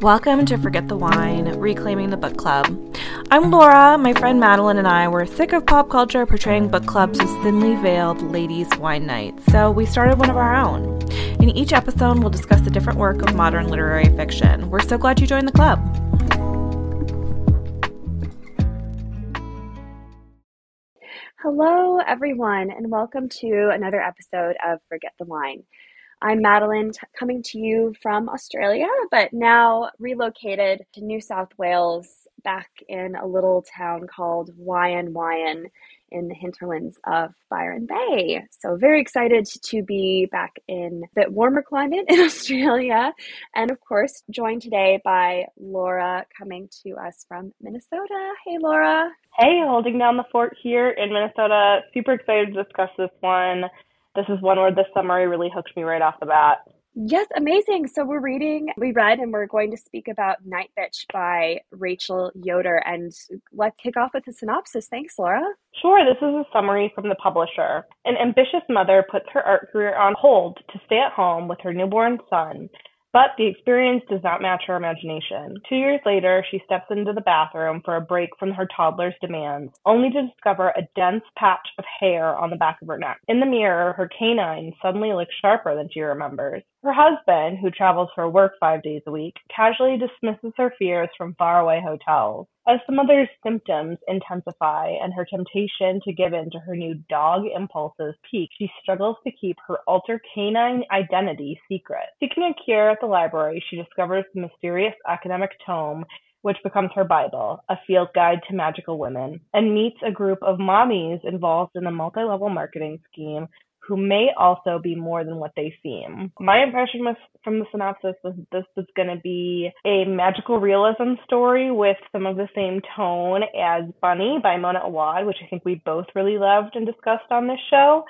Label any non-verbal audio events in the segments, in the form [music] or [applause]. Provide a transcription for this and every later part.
Welcome to Forget the Wine, Reclaiming the Book Club. I'm Laura. My friend Madeline and I were sick of pop culture portraying book clubs as thinly veiled ladies' wine nights, so we started one of our own. In each episode, we'll discuss a different work of modern literary fiction. We're so glad you joined the club. Hello, everyone, and welcome to another episode of Forget the Wine. I'm Madeline, t- coming to you from Australia, but now relocated to New South Wales, back in a little town called Wyan Wyan in the hinterlands of Byron Bay. So, very excited to be back in a bit warmer climate in [laughs] Australia. And of course, joined today by Laura coming to us from Minnesota. Hey, Laura. Hey, holding down the fort here in Minnesota. Super excited to discuss this one this is one where the summary really hooked me right off the bat. Yes, amazing. So we're reading, we read, and we're going to speak about Nightbitch by Rachel Yoder. And let's kick off with a synopsis. Thanks, Laura. Sure. This is a summary from the publisher. An ambitious mother puts her art career on hold to stay at home with her newborn son but the experience does not match her imagination. Two years later, she steps into the bathroom for a break from her toddler's demands, only to discover a dense patch of hair on the back of her neck. In the mirror, her canine suddenly looks sharper than she remembers. Her husband, who travels for work five days a week, casually dismisses her fears from faraway hotels. As the mother's symptoms intensify and her temptation to give in to her new dog impulses peak, she struggles to keep her alter canine identity secret. Seeking a cure at the library, she discovers the mysterious academic tome which becomes her Bible, a field guide to magical women, and meets a group of mommies involved in a multi level marketing scheme who may also be more than what they seem. My impression was, from the synopsis was this was going to be a magical realism story with some of the same tone as Bunny by Mona Awad, which I think we both really loved and discussed on this show.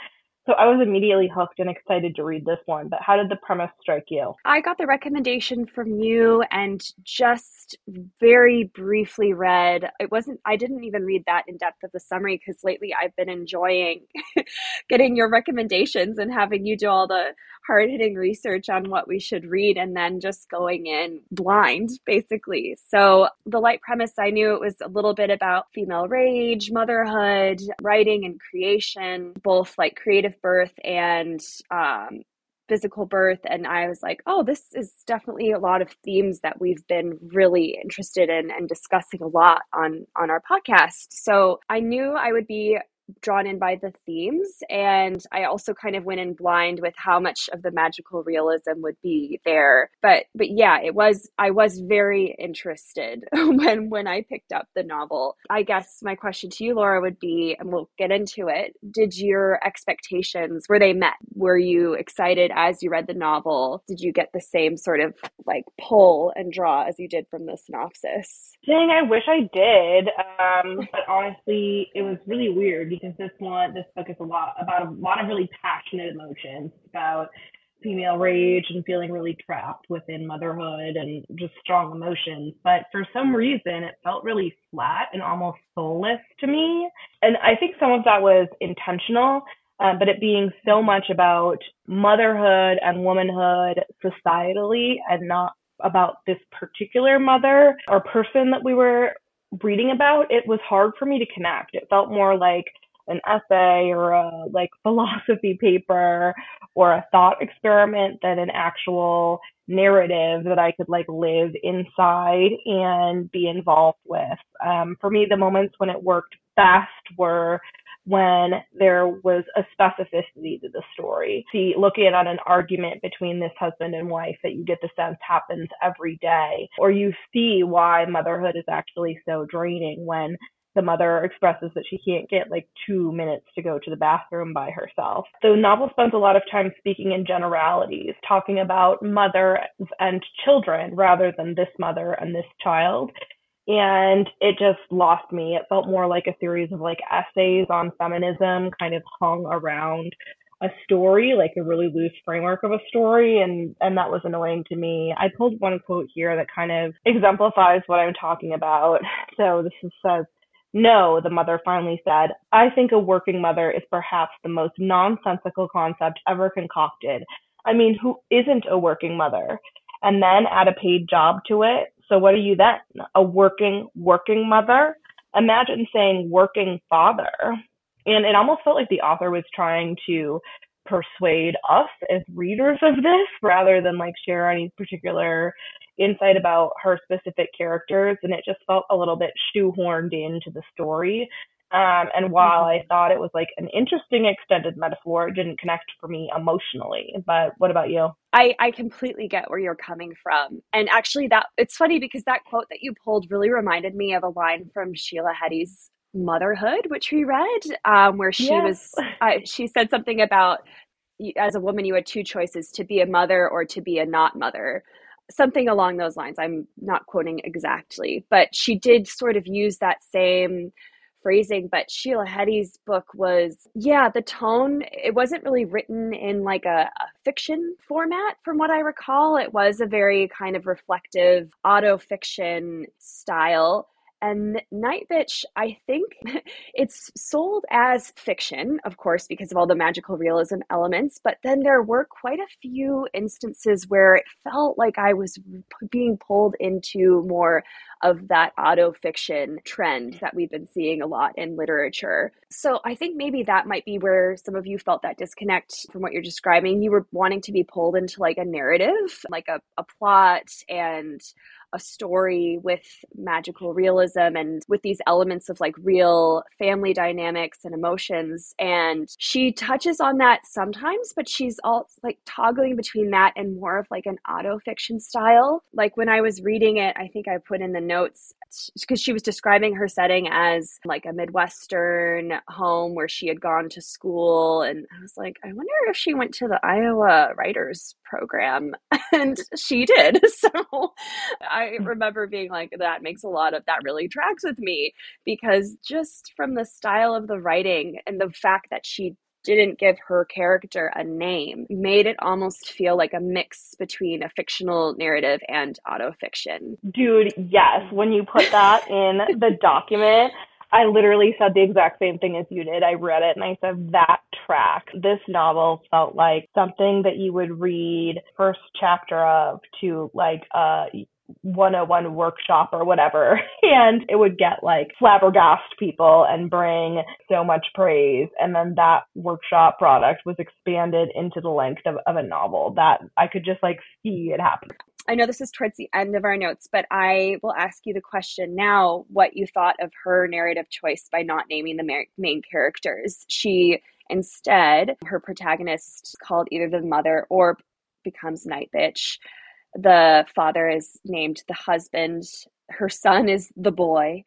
So I was immediately hooked and excited to read this one. But how did the premise strike you? I got the recommendation from you and just very briefly read. It wasn't, I didn't even read that in depth of the summary because lately I've been enjoying [laughs] getting your recommendations and having you do all the hard hitting research on what we should read and then just going in blind, basically. So, the light premise, I knew it was a little bit about female rage, motherhood, writing and creation, both like creative birth and um, physical birth and i was like oh this is definitely a lot of themes that we've been really interested in and discussing a lot on on our podcast so i knew i would be drawn in by the themes and i also kind of went in blind with how much of the magical realism would be there. But but yeah it was i was very interested [laughs] when when i picked up the novel. I guess my question to you laura would be and we'll get into it did your expectations were they met? Were you excited as you read the novel? Did you get the same sort of like pull and draw as you did from the synopsis? Dang i wish i did um but honestly it was really weird because this one, this book is a lot about a lot of really passionate emotions about female rage and feeling really trapped within motherhood and just strong emotions. But for some reason, it felt really flat and almost soulless to me. And I think some of that was intentional. Um, but it being so much about motherhood and womanhood societally and not about this particular mother or person that we were reading about, it was hard for me to connect. It felt more like an essay or a like philosophy paper or a thought experiment than an actual narrative that I could like live inside and be involved with. Um, for me, the moments when it worked best were when there was a specificity to the story. See, looking at an argument between this husband and wife that you get the sense happens every day, or you see why motherhood is actually so draining when the mother expresses that she can't get like two minutes to go to the bathroom by herself. The novel spends a lot of time speaking in generalities, talking about mothers and children rather than this mother and this child. And it just lost me. It felt more like a series of like essays on feminism kind of hung around a story, like a really loose framework of a story, and and that was annoying to me. I pulled one quote here that kind of exemplifies what I'm talking about. [laughs] So this is, says, no, the mother finally said, I think a working mother is perhaps the most nonsensical concept ever concocted. I mean, who isn't a working mother? and then add a paid job to it. So what are you then? A working, working mother? Imagine saying working father. And it almost felt like the author was trying to persuade us as readers of this rather than like share any particular insight about her specific characters. And it just felt a little bit shoehorned into the story. Um, and while I thought it was like an interesting extended metaphor, it didn't connect for me emotionally. But what about you? I, I completely get where you're coming from. And actually that it's funny because that quote that you pulled really reminded me of a line from Sheila Heti's Motherhood, which we read, um, where she was uh, she said something about as a woman you had two choices to be a mother or to be a not mother something along those lines i'm not quoting exactly but she did sort of use that same phrasing, but Sheila Heti's book was, yeah, the tone, it wasn't really written in like a, a, fiction format, from what I recall. It was a very kind of reflective auto fiction style. And Nightbitch, I think [laughs] it's sold as fiction, of course, because of all the magical realism elements. But then there were quite a few instances where it felt like I was being pulled into more of that auto fiction trend that we've been seeing a lot in literature. So I think maybe that might be where some of you felt that disconnect from what you're describing. You were wanting to be pulled into like a narrative, like a, a plot and a story with magical realism and with these elements of like real family dynamics and emotions. And she touches on that sometimes, but she's all like toggling between that and more of like an auto fiction style. Like when I was reading it, I think I put in the notes because she was describing her setting as like a Midwestern home where she had gone to school. And I was like, I wonder if she went to the Iowa Writers Program. [laughs] And she did. [laughs] So I hmm. remember being like, that makes a lot of that really tracks with me because just from the style of the writing and the fact that she didn't give her character a name made it almost feel like a mix between a fictional narrative and autofiction. Dude, yes. When you put that [laughs] in the document, I literally said the exact same thing as you did. I read it and I said that track. This novel felt like something that you would read first chapter of to like a 101 workshop or whatever. [laughs] And it would get like flabbergast people and bring so much praise. And then that workshop product was expanded into the length of, of a novel that i could just like see it happen. I know this is towards the end of our notes, but I will ask you the question now what you thought of her narrative choice by not naming the main characters. She instead, her protagonist called either the mother or becomes Nightbitch the father is named the husband her son is the boy.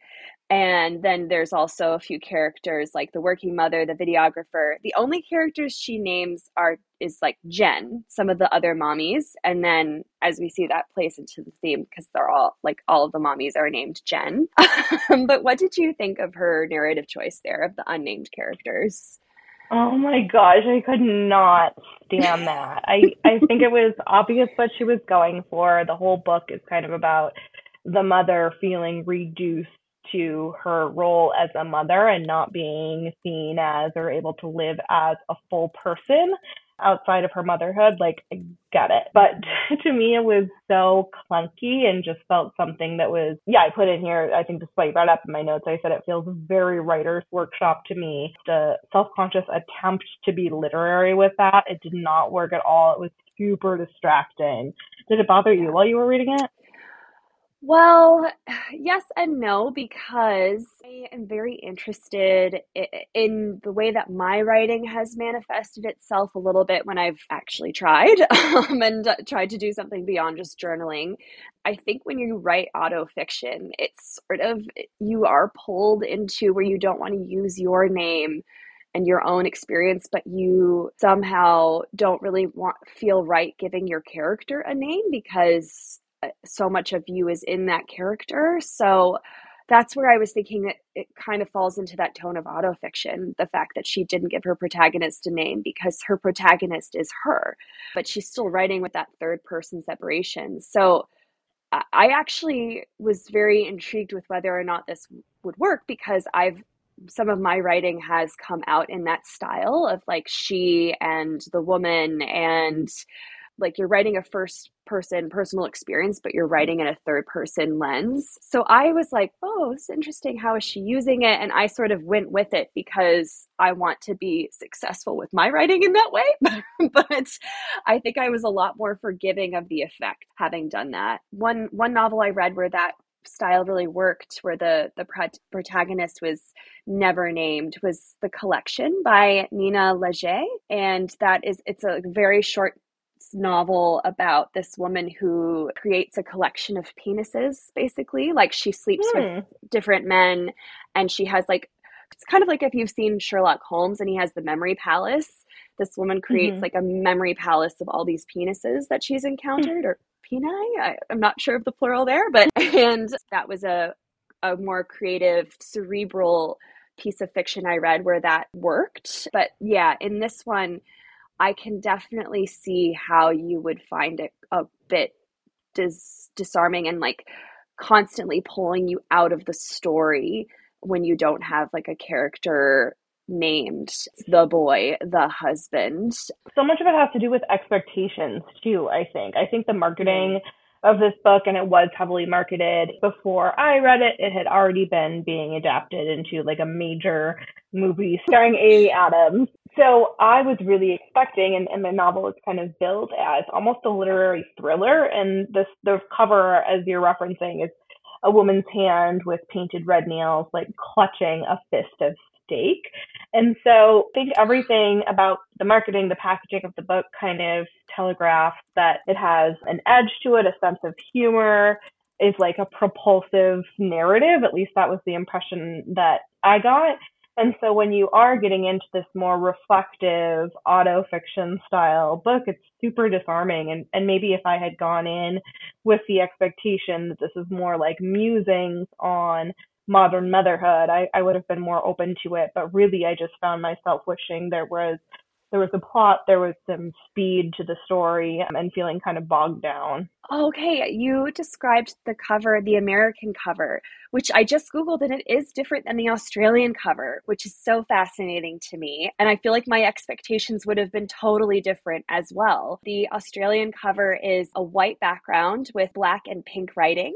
And then there's also a few characters like the working mother the videographer. The only characters she names are is like jen some of the other mommies. And then as we see that plays into the theme because they're all like all of the mommies are named jen. [laughs] Um, but what did you think of her narrative choice there of the unnamed characters Oh my gosh, I could not stand that. I I think it was obvious what she was going for. The whole book is kind of about the mother feeling reduced to her role as a mother and not being seen as or able to live as a full person outside of her motherhood, like I get it. But [laughs] to me, it was so clunky and just felt something that was, yeah, I put in here, I think despite you brought up in my notes, I said it feels very writer's workshop to me. The self conscious attempt to be literary with that, it did not work at all. It was super distracting. Did it bother you while you were reading it? Well, [sighs] yes and no, because I am very interested in the way that my writing has manifested itself a little bit when I've actually tried [laughs] um, and tried to do something beyond just journaling. I think when you write autofiction, it's sort of you are pulled into where you don't want to use your name and your own experience, but you somehow don't really want feel right giving your character a name because Uh, so much of you is in that character. So that's where I was thinking that it kind of falls into that tone of autofiction. The fact that she didn't give her protagonist a name because her protagonist is her, but she's still writing with that third person separation. So uh, I actually was very intrigued with whether or not this would work because I've some of my writing has come out in that style of like she and the woman and like you're writing a first person personal experience, but you're mm-hmm. writing in a third person lens. So I was like, oh, it's interesting. How is she using it? And I sort of went with it because I want to be successful with my writing in that way. [laughs] but I think I was a lot more forgiving of the effect having done that. One one novel I read where that style really worked where the the protagonist was never named was the collection by Nina Leger and that is it's a very short novel about this woman who creates a collection of penises basically. Like she sleeps hmm. with different men and she has like it's kind of like if you've seen Sherlock Holmes and he has the memory palace. This woman creates mm-hmm. like a memory palace of all these penises that she's encountered or peni? I, i'm not sure of the plural there but [laughs] and that was a a more creative cerebral piece of fiction i read where that worked. But yeah in this one I can definitely see how you would find it a bit dis- disarming and like constantly pulling you out of the story when you don't have like a character named the boy, the husband. So much of it has to do with expectations too, I think. I think the marketing mm-hmm. of this book and it was heavily marketed before I read it. It had already been being adapted into like a major movie starring Amy Adams. So I was really expecting, and, and the novel is kind of billed as almost a literary thriller. And this the cover, as you're referencing, is a woman's hand with painted red nails, like clutching a fist of steak. And so I think everything about the marketing, the packaging of the book kind of telegraphs that it has an edge to it, a sense of humor, is like a propulsive narrative. At least that was the impression that I got. And so when you are getting into this more reflective auto fiction style book, it's super disarming. And, and maybe if I had gone in with the expectation that this is more like musings on modern motherhood, I, I would have been more open to it. But really, I just found myself wishing there was there was a plot, there was some speed to the story, um, and feeling kind of bogged down. Okay, you described the cover, the American cover, which I just Googled, and it is different than the Australian cover, which is so fascinating to me. And I feel like my expectations would have been totally different as well. The Australian cover is a white background with black and pink writing.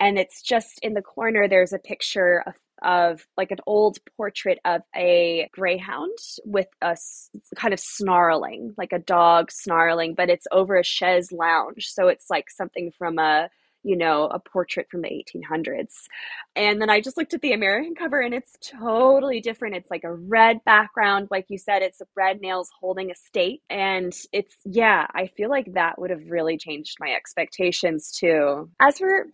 And it's just in the corner, there's a picture of of like an old portrait of a greyhound with a s- kind of snarling, like a dog snarling, but it's over a chaise lounge. So it's like something from a you know, a portrait from the 1800s. And then I just looked at the American cover and it's totally different. It's like a red background. Like you said, it's red nails holding a state. And it's, yeah, I feel like that would have really changed my expectations too. As for,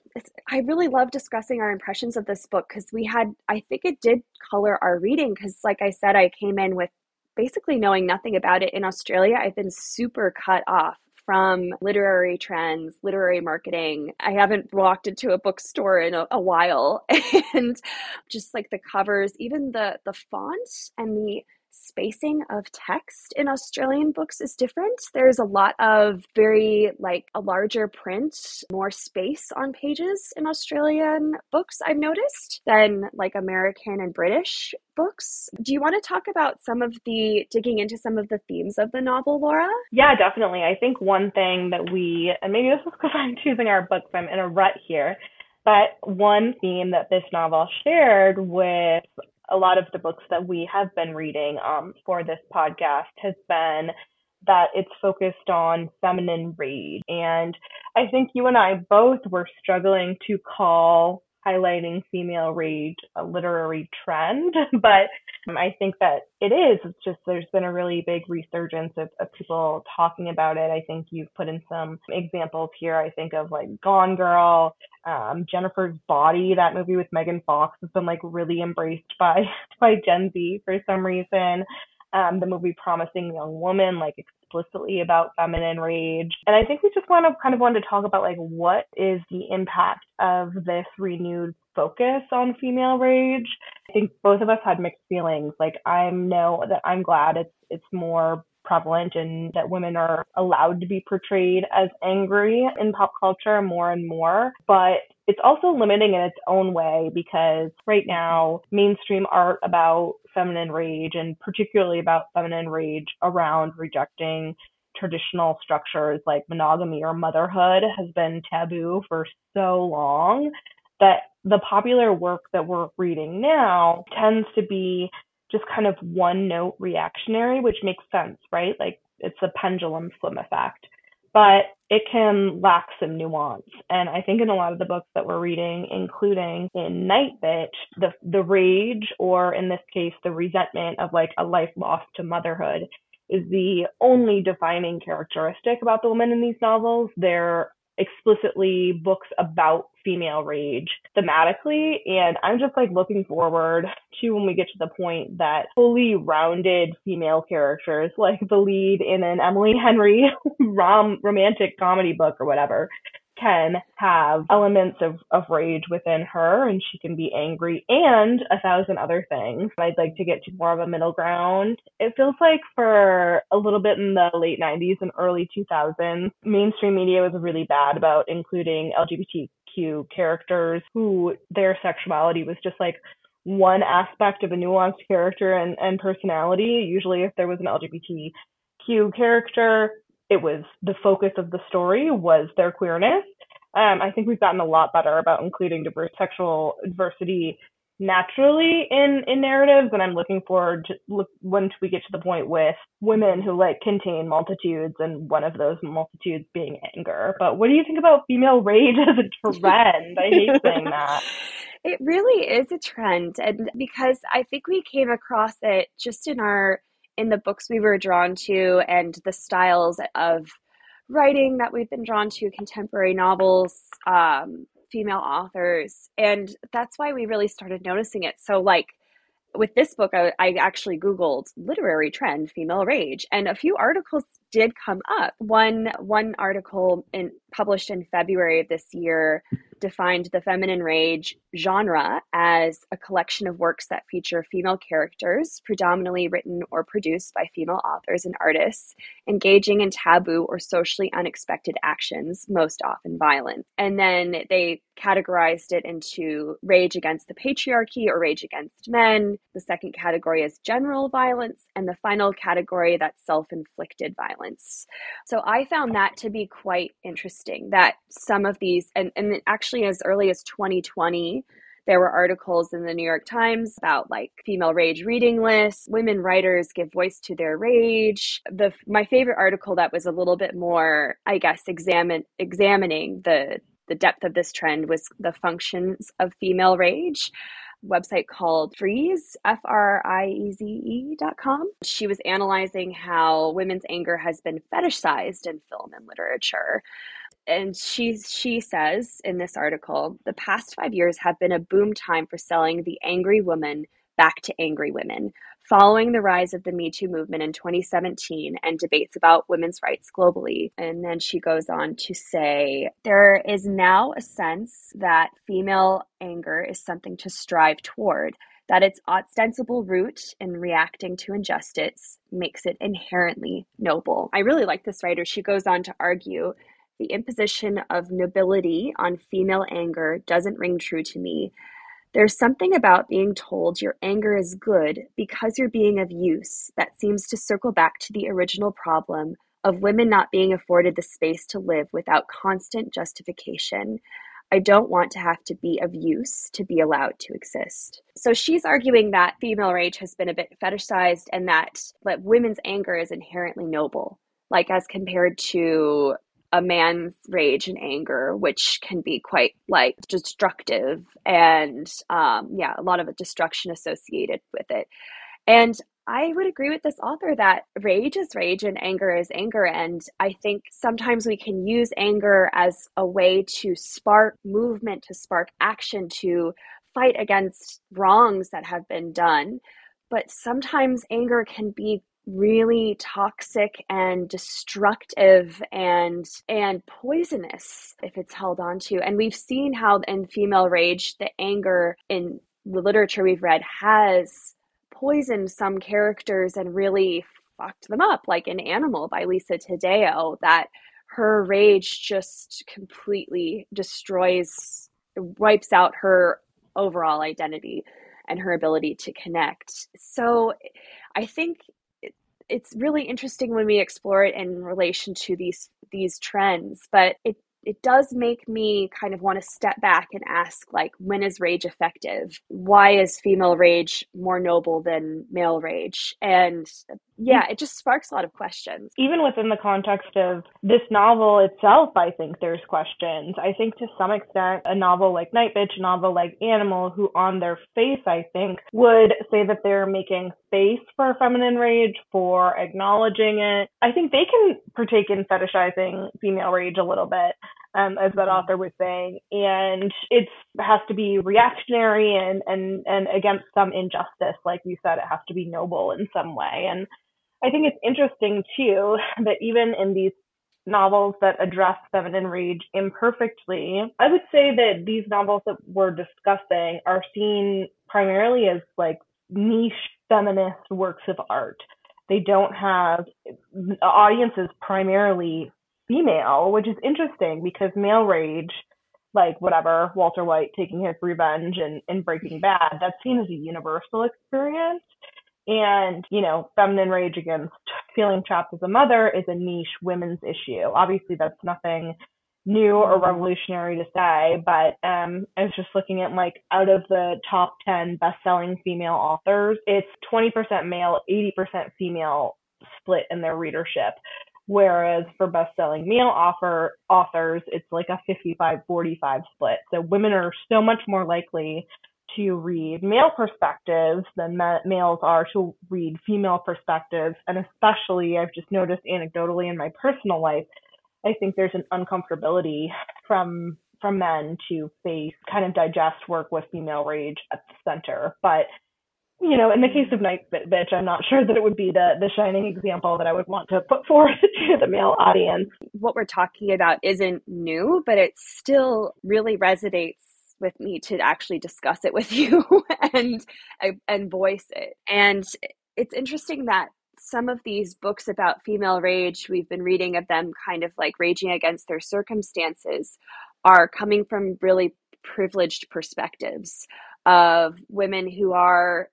I really love discussing our impressions of this book because we had, I think it did color our reading because, like I said, I came in with basically knowing nothing about it in Australia. I've been super cut off from literary trends, literary marketing. I haven't walked into a bookstore in a, a, while [laughs] and just like the covers, even the the font and the spacing of text in Australian books is different. There's a lot of very like a larger print, more space on pages in Australian books I've noticed than like American and British books. Do you want to talk about some of the digging into some of the themes of the novel, Laura? Yeah, definitely. I think one thing that we and maybe this is [laughs] because I'm choosing our books, I'm in a rut here. But one theme that this novel shared with a lot of the books that we have been reading um, for this podcast has been that it's focused on feminine rage. And I think you and I both were struggling to call highlighting female rage a literary trend, [laughs] but I think that it is. It's just there's been a really big resurgence of, of people talking about it. I think you've put in some examples here. I think of like Gone Girl, um, Jennifer's Body, that movie with Megan Fox has been like really embraced by [laughs] by Gen Z for some reason. Um, the movie Promising Young Woman, like explicitly about feminine rage. And I think we just want to kind of want to talk about like what is the impact of this renewed focus on female rage. I think both of us had mixed feelings. Like I know that I'm glad it's it's more prevalent and that women are allowed to be portrayed as angry in pop culture more and more. But it's also limiting in its own way because right now mainstream art about feminine rage and particularly about feminine rage around rejecting traditional structures like monogamy or motherhood has been taboo for so long that the popular work that we're reading now tends to be just kind of one note reactionary, which makes sense, right? Like it's a pendulum swim effect, but it can lack some nuance. And I think in a lot of the books that we're reading, including in Night Bitch, the the rage or in this case the resentment of like a life lost to motherhood is the only defining characteristic about the women in these novels. They're explicitly books about female rage thematically. And i'm just like looking forward to when we get to the point that fully rounded female characters like the lead in an emily henry [laughs] rom romantic comedy book or whatever can have elements of, of rage within her and she can be angry and a thousand other things. I'd like to get to more of a middle ground. It feels like for a little bit in the late 90s and early 2000s, mainstream media was really bad about including LGBTQ characters who their sexuality was just like one aspect of a nuanced character and, and personality. Usually, if there was an LGBTQ character, it was the focus of the story was their queerness. Um, I think we've gotten a lot better about including diverse sexual diversity naturally in in narratives, and I'm looking forward to look once we get to the point with women who like contain multitudes, and one of those multitudes being anger. But what do you think about female rage as a trend? I hate saying that. [laughs] It really is a trend, and because I think we came across it just in our in the books we were drawn to and the styles of writing that we've been drawn to contemporary novels um, female authors and that's why we really started noticing it. So like with this book I, I actually googled literary trend female rage and a few articles did come up. One one article in published in february of this year defined the feminine rage genre as a collection of works that feature female characters, predominantly written or produced by female authors and artists, engaging in taboo or socially unexpected actions, most often violent. And then they categorized it into rage against the patriarchy or rage against men. The second category is general violence, and the final category that's self inflicted violence. So I found that to be quite interesting that some of these, and, and actually as early as 2020, there were articles in the New York Times about like female rage reading lists, women writers give voice to their rage. The my favorite article that was a little bit more, I guess, examine examining the the depth of this trend was the functions of female rage website called Frieze, F R I E Z E dot com. She was analyzing how women's anger has been fetishized in film and literature. And she, she says in this article the past five years have been a boom time for selling the angry woman back to angry women. Following the rise of the Me Too movement in 2017 and debates about women's rights globally. And then she goes on to say there is now a sense that female anger is something to strive toward, that its ostensible root in reacting to injustice makes it inherently noble. I really like this writer. She goes on to argue the imposition of nobility on female anger doesn't ring true to me there's something about being told your anger is good because you're being of use that seems to circle back to the original problem of women not being afforded the space to live without constant justification. I don't want to have to be of use to be allowed to exist. So she's arguing that female rage has been a bit fetishized and that, that women's anger is inherently noble, like as compared to a man's rage and anger, which can be quite like destructive and um, yeah, a lot of destruction associated with it. And I would agree with this author that rage is rage and anger is anger. And I think sometimes we can use anger as a way to spark movement, to spark action, to fight against wrongs that have been done. But sometimes anger can be really toxic and destructive and and poisonous if it's held on to. And we've seen how in female rage the anger in the literature we've read has poisoned some characters and really fucked them up like in animal by lisa taddeo that her rage just completely destroys wipes out her overall identity and her ability to connect. So i think it's really interesting when we explore it in relation to these these trends, but it it does make me kind of want to step back and ask like when is rage effective? Why is female rage more noble than male rage? And yeah mm-hmm. it just sparks a lot of questions. Even within the context of this novel itself i think there's questions. I think to some extent a novel like nightbitch a novel like animal who on their face i think would say that they're making space for feminine rage for acknowledging it. I think they can partake in fetishizing female rage a little bit um, as that mm-hmm. author was saying, and it has to be reactionary and and and against some injustice, like you said, it has to be noble in some way. And I think it's interesting too that even in these novels that address feminine rage imperfectly, I would say that these novels that we're discussing are seen primarily as like niche feminist works of art. They don't have audiences primarily female, which is interesting because male rage, like whatever, Walter White taking his revenge and, and Breaking Bad, that's seen as a universal experience. And, you know, feminine rage against feeling trapped as a mother is a niche women's issue. Obviously, that's nothing new or revolutionary to say, but um, I was just looking at like out of the top 10 best selling female authors, it's 20% male, 80% female split in their readership. Whereas for best-selling male offer authors, it's like a 55-45 split. So women are so much more likely to read male perspectives than ma- males are to read female perspectives. And especially, I've just noticed anecdotally in my personal life, I think there's an uncomfortability from from men to face kind of digest work with female rage at the center. But you know, in the case of Nightbitch, I'm not sure that it would be the the shining example that I would want to put [laughs] forth to the male audience. What we're talking about isn't new, but it still really resonates with me to actually discuss it with [laughs] you and and voice it. And it's interesting that some of these books about female rage, we've been reading of them kind of like raging against their circumstances, are coming from really privileged perspectives of women who are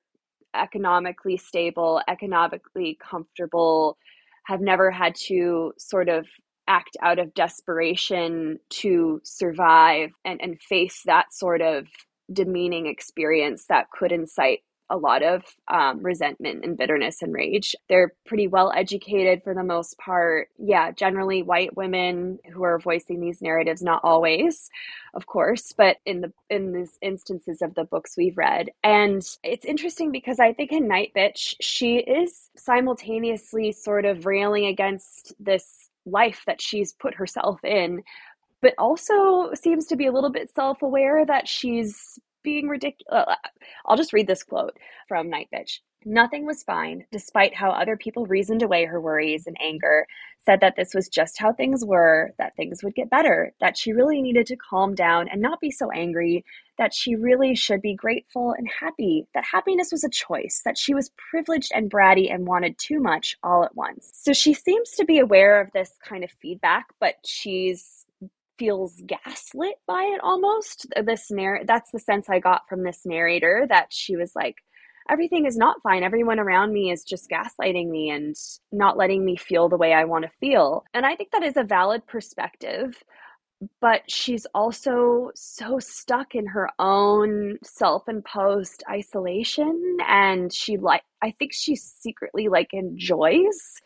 economically stable, economically comfortable, have never had to sort of act out of desperation to survive and, and face that sort of demeaning experience that could incite a lot of um, resentment and bitterness and rage. They're pretty well educated for the most part. Yeah, generally white women who are voicing these narratives, not always, of course, but in the in these instances of the books we've read. And it's interesting because I think in Nightbitch, she is simultaneously sort of railing against this life that she's put herself in but also seems to be a little bit self aware that she's being ridiculous. Uh, I'll just read this quote from Nightbitch. Nothing was fine, despite how other people reasoned away her worries and anger, said that this was just how things were, that things would get better, that she really needed to calm down and not be so angry, that she really should be grateful and happy, that happiness was a choice, that she was privileged and bratty and wanted too much all at once. So she seems to be aware of this kind of feedback, but she's feels gaslit by it almost. This narr- that's the sense i got from this narrator that she was like everything is not fine. Everyone around me is just gaslighting me and not letting me feel the way i want to feel. And i think that is a valid perspective but she's also so stuck in her own self-imposed isolation and she like i think she secretly like enjoys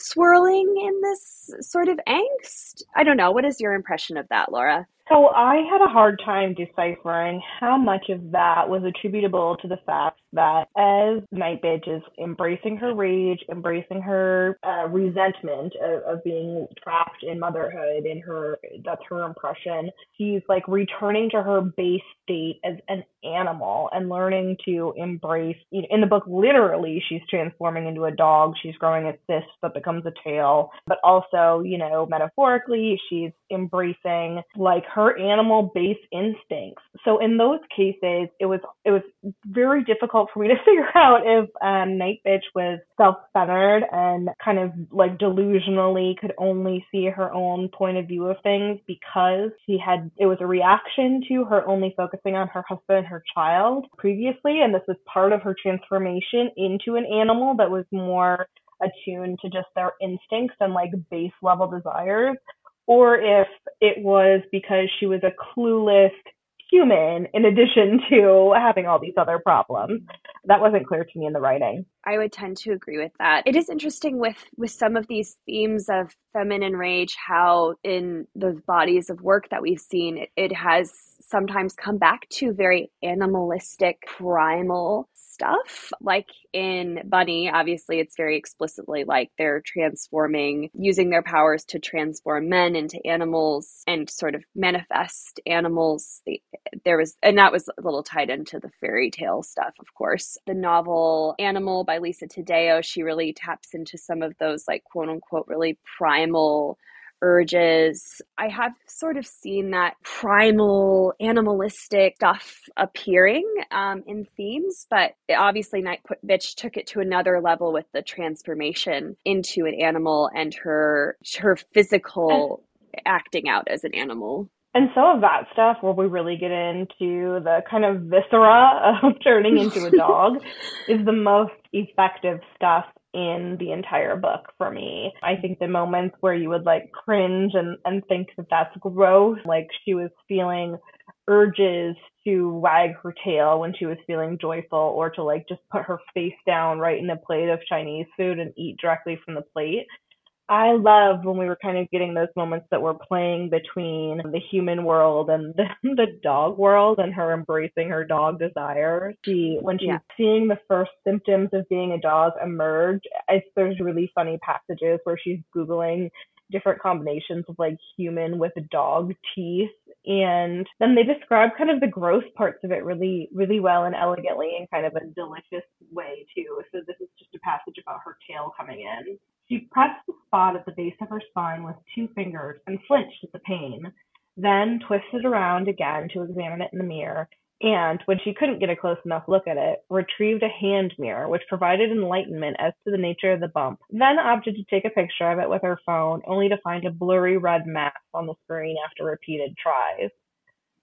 swirling in this sort of angst. I don't know. What is your impression of that, Laura? So I had a hard time deciphering how much of that was attributable to the fact that as Nightbitch is embracing her rage, embracing her uh, resentment of, of being trapped in motherhood, in her that's her impression. She's like returning to her base state as an animal and learning to embrace. You know, in the book, literally, she's transforming into a dog. She's growing a cyst that becomes a tail, but also, you know, metaphorically, she's embracing like her animal base instincts. So in those cases, it was it was very difficult for me to [laughs] figure out if um, Nightbitch was self-centered and kind of like delusionally could only see her own point of view of things because she had it was a reaction to her only focusing on her husband and her child previously, and this was part of her transformation into an animal that was more attuned to just their instincts and like base level desires, or if it was because she was a clueless human in addition [laughs] to having all these other problems. That wasn't clear to me in the writing. I would tend to agree with that. It is interesting with with some of these themes of feminine rage how in the bodies of work that we've seen it, it has sometimes come back to very animalistic primal stuff. Like in bunny obviously it's very explicitly like they're transforming using their powers to transform men into animals and sort of manifest animals. There was and that was a little tied into the fairy tale stuff of course. The novel animal by lisa Taddeo, she really taps into some of those like quote unquote really primal urges. I have sort of seen that primal, animalistic stuff appearing um, in themes, but obviously Night Bitch took it to another level with the transformation into an animal and her her physical acting out as an animal. And some of that stuff where we really get into the kind of viscera of [laughs] turning into a dog [laughs] is the most effective stuff in the entire book for me. I think the moments where you would like cringe and, and think that that's gross, like she was feeling urges to wag her tail when she was feeling joyful or to like just put her face down right in a plate of Chinese food and eat directly from the plate. I loved when we were kind of getting those moments that were playing between the human world and [laughs] the, the dog world and her embracing her dog desires. She, when she's yeah. seeing the first symptoms of being a dog emerge, I, there's really funny passages where she's Googling different combinations of like human with dog teeth and then they describe kind of the gross parts of it really really well and elegantly in kind of a delicious way too so this is just a passage about her tail coming in she pressed the spot at the base of her spine with two fingers and flinched at the pain, then twisted around again to examine it in the mirror, and, when she couldn't get a close enough look at it, retrieved a hand mirror which provided enlightenment as to the nature of the bump, then opted to take a picture of it with her phone, only to find a blurry red mass on the screen after repeated tries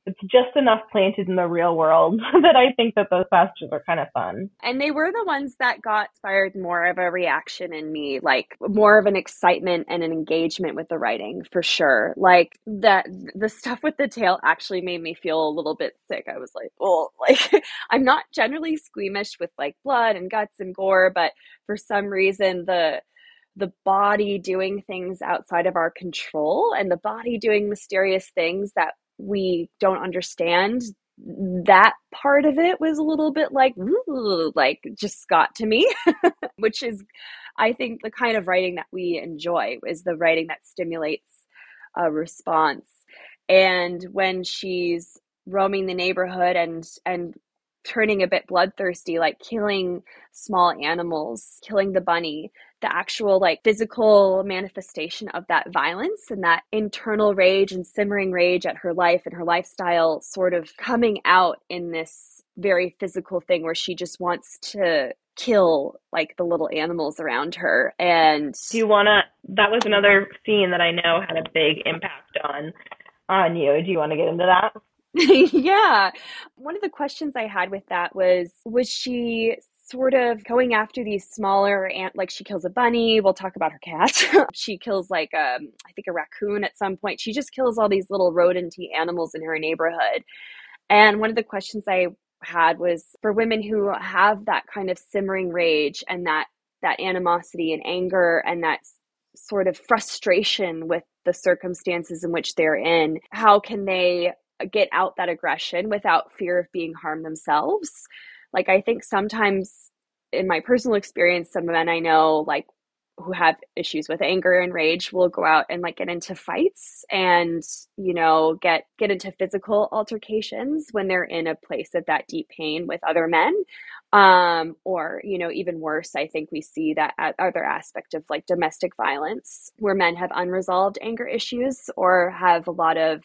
it's just enough planted in the real world [laughs] that I think that those passages are kind of fun. And they were the ones that got inspired more of a reaction in me, like more of an excitement and an engagement with the writing for sure. Like that the stuff with the tail actually made me feel a little bit sick. I was like, oh, [laughs] like I'm not generally squeamish with like blood and guts and gore, but for some reason the the body doing things outside of our control and the body doing mysterious things that we don't understand that part of it was a little bit like like just got to me [laughs] which is i think the kind of writing that we enjoy is the writing that stimulates a response. And when she's roaming the neighborhood and and turning a bit bloodthirsty like killing small animals killing the bunny. The actual like physical manifestation of that violence and that internal rage and simmering rage at her life and her lifestyle sort of coming out in this very physical thing where she just wants to kill like the little animals around her. And do you want to that was another scene that i know had a big impact on on you. Do you want to get into that [laughs] yeah. One of the questions i had with that was was she sort of going after these smaller ant like she kills a bunny we'll talk about her cat. [laughs] She kills like um i think a raccoon at some point. She just kills all these little rodenty animals in her neighborhood. And one of the questions i had was for women who have that kind of simmering rage and that that animosity and anger and that sort of frustration with the circumstances in which they're in how can they get out that aggression without fear of being harmed themselves. Like I think sometimes in my personal experience, some men I know like who have issues with anger and rage will go out and like get into fights and you know get get into physical altercations when they're in a place of that deep pain with other men. Um or you know even worse i think we see that other aspect of like domestic violence where men have unresolved anger issues or have a lot of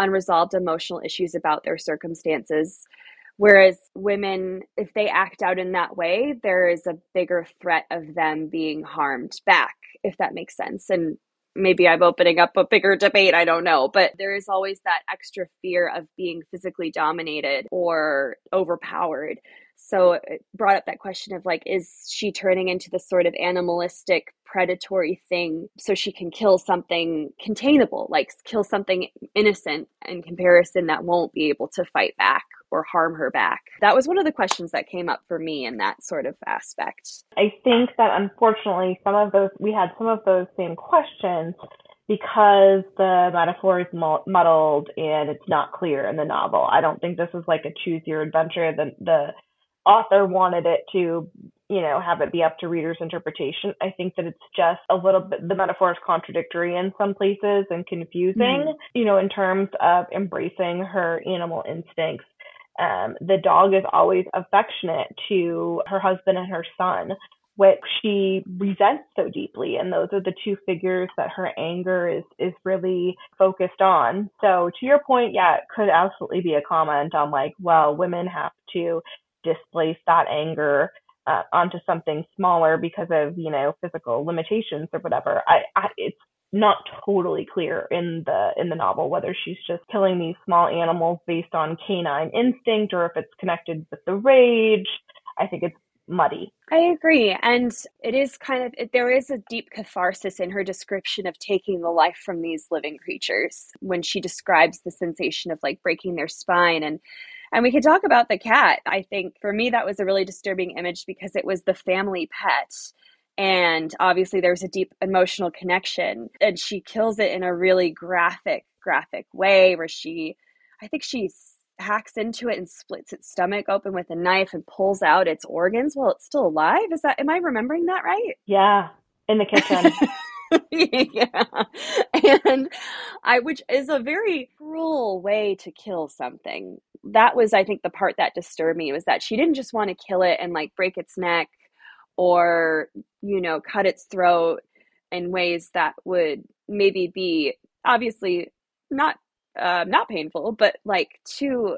unresolved emotional issues about their circumstances Whereas women, if they act out in that way, there is a bigger threat of them being harmed back, if that makes sense. And maybe I'm opening up a bigger debate, I don't know. But there is always that extra fear of being physically dominated or overpowered. So it brought up that question of like is she turning into this sort of animalistic predatory thing so she can kill something containable like kill something innocent in comparison that won't be able to fight back or harm her back that was one of the questions that came up for me in that sort of aspect i think that unfortunately some of those we had some of those same questions because the metaphor is muddled and it's not clear in the novel. I don't think this is like a choose your adventure. The the author wanted it to, you know, have it be up to readers' interpretation. I think that it's just a little bit, the metaphor is contradictory in some places and confusing, mm-hmm. you know, in terms of embracing her animal instincts. Um, the dog is always affectionate to her husband and her son, which she resents so deeply. And those are the two figures that her anger is, is really focused on. So to your point, yeah, it could absolutely be a comment on like, well, women have to displace that anger uh, onto something smaller because of you know physical limitations or whatever. I, I it's not totally clear in the in the novel whether she's just killing these small animals based on canine instinct or if it's connected with the rage. I think it's muddy. I agree. And it is kind of, it, there is a deep catharsis in her description of taking the life from these living creatures when she describes the sensation of like breaking their spine. And and we could talk about the cat. I think for me, that was a really disturbing image because it was the family pet. And obviously, there's a deep emotional connection. And she kills it in a really graphic, graphic way where she, I think she hacks into it and splits its stomach open with a knife and pulls out its organs while it's still alive. Is that, am I remembering that right? Yeah, in the kitchen. [laughs] [laughs] yeah. And I, which is a very cruel way to kill something. That was, I think, the part that disturbed me was that she didn't just want to kill it and like break its neck or, you know, cut its throat in ways that would maybe be obviously not uh, not painful, but like to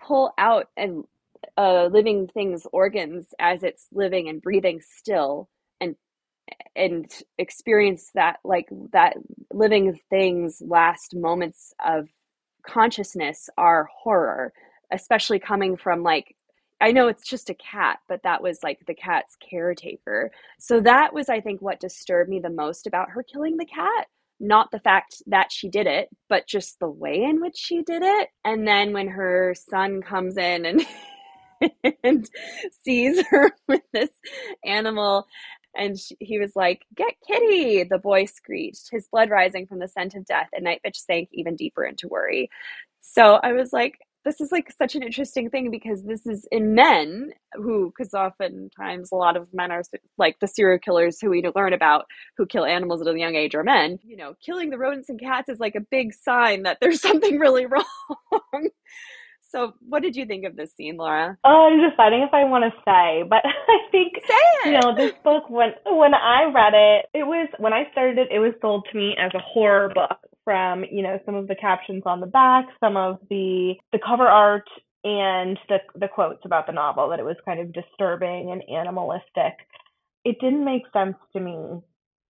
pull out and uh, living thing's organs as it's living and breathing still and experience that like that living things last moments of consciousness are horror especially coming from like I know it's just a cat, but that was like the cat's caretaker. So that was, I think, what disturbed me the most about her killing the cat. Not the fact that she did it, but just the way in which she did it. And then when her son comes in and [laughs] and sees her [laughs] with this animal and she, he was like, Get Kitty, the boy screeched, his blood rising from the scent of death, and Nightbitch sank even deeper into worry. So I was like, this is like such an interesting thing because this is in men who, because oftentimes a lot of men are like the serial killers who we learn about who kill animals at a young age are men. You know, killing the rodents and cats is like a big sign that there's [laughs] something really wrong. So, what did you think of this scene, Laura? Oh, I'm deciding if I want to say, but [laughs] I think you know this book when when I read it, it was when I started it, it was sold to me as a horror book from you know some of the captions on the back, some of the the cover art, and the the quotes about the novel that it was kind of disturbing and animalistic. It didn't make sense to me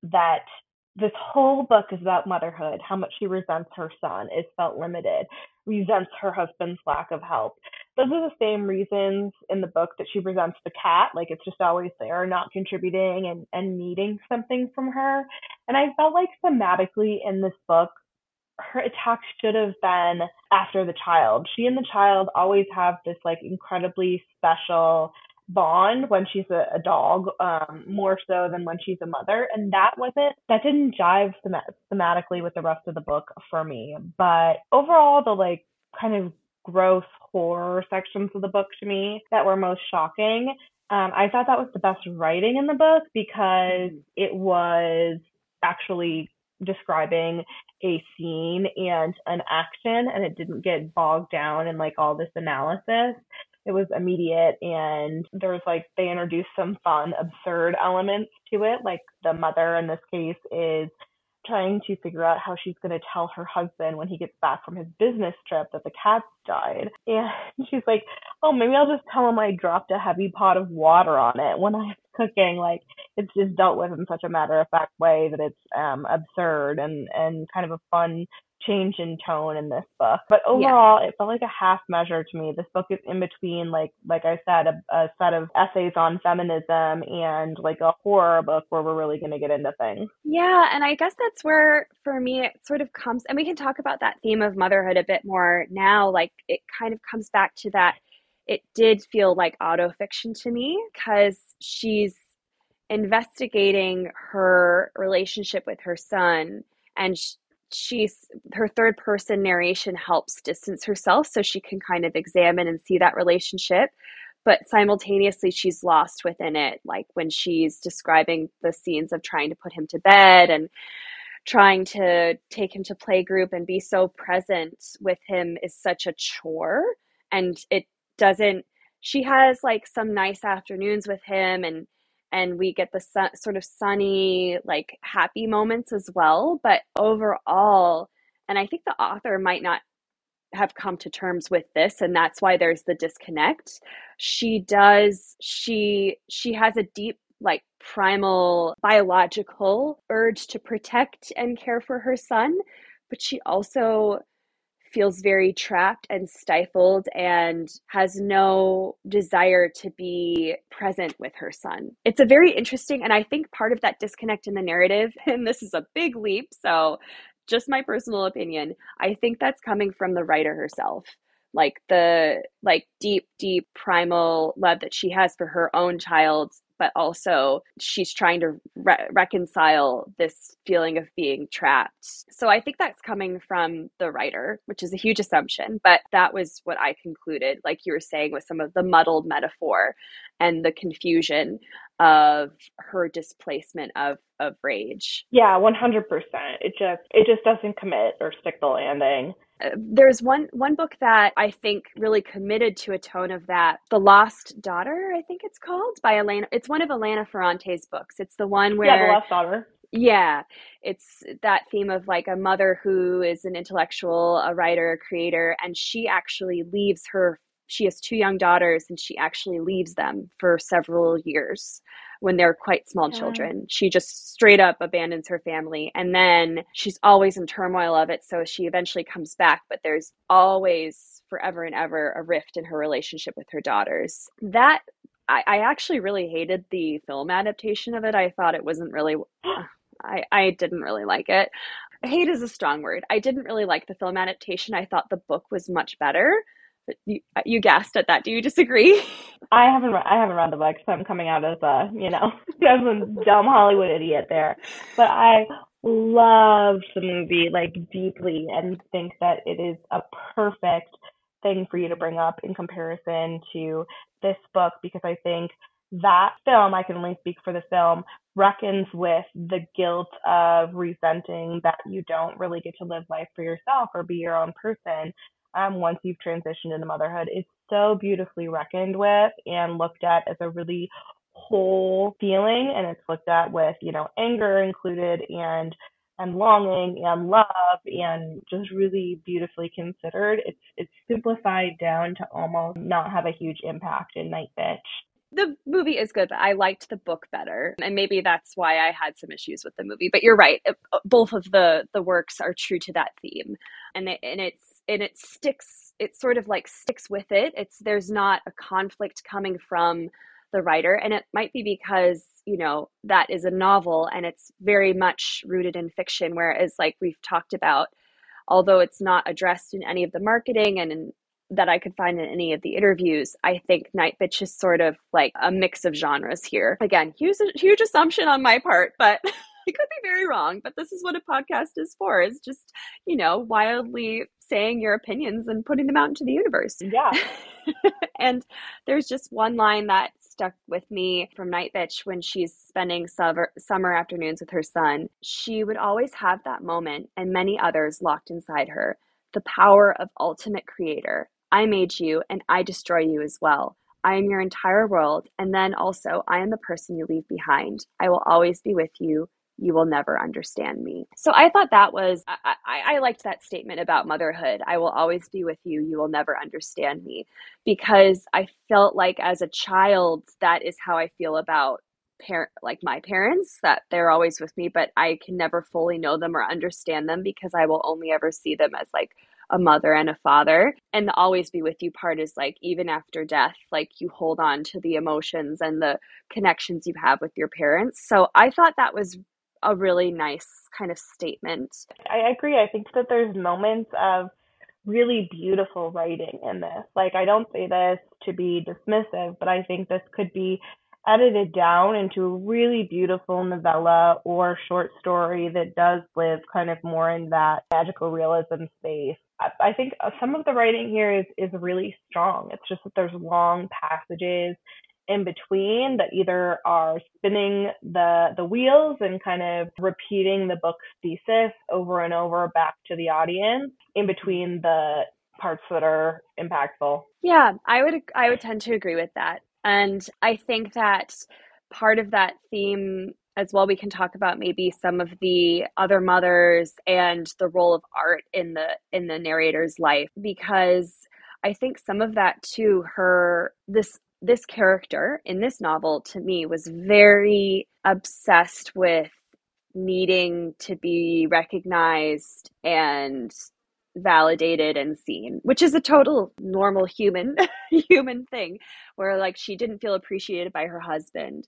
that this whole book is about motherhood, how much she resents her son, is felt limited, resents her husband's lack of help. Those are the same reasons in the book that she resents the cat, like it's just always there, not contributing and, and needing something from her. And I felt like thematically in this book, her attack should have been after the child. She and the child always have this like incredibly special bond when she's a, a dog um, more so than when she's a mother. And that wasn't that didn't jive them- thematically with the rest of the book for me. But overall the like kind of gross horror sections of the book to me that were most shocking um, i thought that was the best writing in the book because it was actually describing a scene and an action and it didn't get bogged down in like all this analysis it was immediate and there was like they introduced some fun absurd elements to it like the mother in this case is trying to figure out how she's going to tell her husband when he gets back from his business trip that the cats died. And [laughs] she's like oh maybe i'll just tell him i dropped a heavy pot of water on it when i was cooking. Like it's just dealt with in such a matter of fact way that it's um absurd and and kind of a fun change in tone in this book. But overall, yeah. it felt like a half measure to me. This book is in between, like like I said, a, a set of essays on feminism and like a horror book where we're really going to get into things. Yeah, and I guess that's where for me it sort of comes, and we can talk about that theme of motherhood a bit more now. Like it kind of comes back to that. It did feel like autofiction to me because she's investigating her relationship with her son and she's her third person narration helps distance herself so she can kind of examine and see that relationship but simultaneously she's lost within it like when she's describing the scenes of trying to put him to bed and trying to take him to playgroup and be so present with him is such a chore and it doesn't she has like some nice afternoons with him and and we get the sun, sort of sunny, like happy moments as well. But overall, and I think the author might not have come to terms with this and that's why there's the disconnect she does she she has a deep like primal biological urge to protect and care for her son but she also feels very trapped and stifled and has no desire to be present with her son. It's a very interesting, and I think part of that disconnect in the narrative, [laughs] and this is a big leap, so just my personal opinion, I think that's coming from the writer herself like the like deep deep primal love that she has for her own child but also she's trying to re- reconcile this feeling of being trapped. So I think that's coming from the writer, which is a huge assumption, but that was what I concluded, like you were saying, with some of the muddled metaphor and the confusion of her displacement of of rage. Yeah, 100%. It just it just doesn't commit or stick the landing there's one one book that I think really committed to a tone of that. The Lost Daughter, I think it's called by Elena. It's one of Elena Ferrante's books. It's the one where yeah, the Lost Daughter. Yeah, it's that theme of like a mother who is an intellectual, a writer, a creator, and she actually leaves her. She has two young daughters, and she actually leaves them for several years when they're quite small children. She just straight up abandons her family and then she's always in turmoil of it. So she eventually comes back, but there's always forever and ever a rift in her relationship with her daughters. That I, I actually really hated the film adaptation of it. I thought it wasn't really [sighs] I, I didn't really like it. Hate is a strong word. I didn't really like the film adaptation. I thought the book was much better you, you gasped at that. Do you disagree? [laughs] I haven't I haven't read the book, so I'm coming out as a you know [laughs] as a dumb Hollywood idiot there. But I love the movie like deeply and think that it is a perfect thing for you to bring up in comparison to this book because I think that film, I can only speak for the film, reckons with the guilt of resenting that you don't really get to live life for yourself or be your own person um, once you've transitioned into motherhood is so beautifully reckoned with and looked at as a really whole feeling. And it's looked at with you know anger included and and longing and love and just really beautifully considered. It's it's simplified down to almost not have a huge impact in nightbitch the movie is good, but I liked the book better, and maybe that's why I had some issues with the movie. But you're right; both of the the works are true to that theme, and it, and it's and it sticks it sort of like sticks with it it's there's not a conflict coming from the writer and it might be because you know that is a novel and it's very much rooted in fiction whereas like we've talked about although it's not addressed in any of the marketing and in, that I could find in any of the interviews, I think Nightbitch is sort of like a mix of genres here. Again, huge huge assumption on my part, but [laughs] I could be very wrong, but this is what a podcast is for, is just, you know, wildly saying your opinions and putting them out into the universe. [laughs] Yeah. [laughs] and there's just one line that stuck with me from Nightbitch when she's spending summer, summer afternoons with her son. She would always have that moment and many others locked inside her. The power of ultimate creator. I made you and I destroy you as well. I am your entire world, and then also I am the person you leave behind. I will always be with you you will never understand me. So I thought that was, I, I, liked that statement about motherhood. I will always be with you. You will never understand me. Because I felt like as a child, that is how I feel about parent like my parents that they're always with me but i can never fully know them or understand them because i will only ever see them as like a mother and a father and the always be with you part is like even after death like you hold on to the emotions and the connections you have with your parents so i thought that was a really nice kind of statement i agree i think that there's moments of really beautiful writing in this like i don't say this to be dismissive but i think this could be edited down into a really beautiful novella or short story that does live kind of more in that magical realism space. I, think uh, some of the writing here is, is really strong. It's just that there's long passages in between that either are spinning the the wheels and kind of repeating the book's thesis over and over back to the audience in between the parts that are impactful. Yeah, I would I would tend to agree with that. And I think that part of that theme as well we can talk about maybe some of the other mothers and the role of art in the in the narrator's life because I think some of that too her this this character in this novel to me was very obsessed with needing to be recognized and validated and seen which is a total normal human [laughs] human thing where like she didn't feel appreciated by her husband.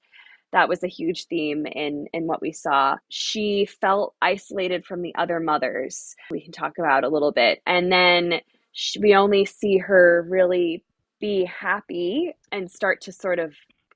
That was a huge theme in in what we saw. She felt isolated from the other mothers. We can talk about a little bit. And then she, we only see her really be happy and start to sort of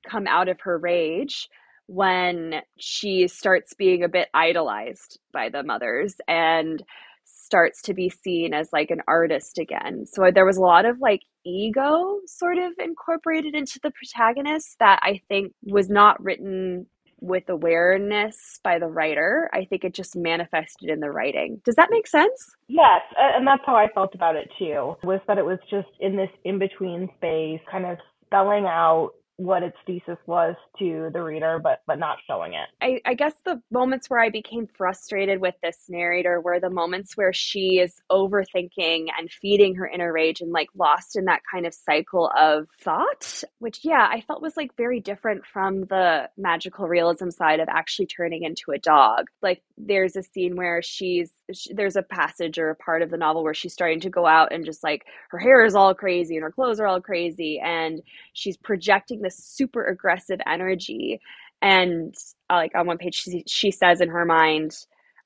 come out of her rage when she starts being a bit idolized by the mothers and starts to be seen as like an artist again. So there was a lot of like ego sort of incorporated into the protagonist that I think was not written with awareness by the writer. I think it just manifested in the writing. Does that make sense? Yes, and that's how I felt about it too. Was that it was just in this in between space, kind of spelling out what its thesis was to the reader, but but not showing it. I, I guess the moments where I became frustrated with this narrator were the moments where she is overthinking and feeding her inner rage and like lost in that kind of cycle of thought, which yeah, I felt was like very different from the magical realism side of actually turning into a dog. Like there's a scene where she's she, there's a passage or a part of the novel where she's starting to go out and just like her hair is all crazy and her clothes are all crazy and she's projecting this super aggressive energy and uh, like on one page she, she says in her mind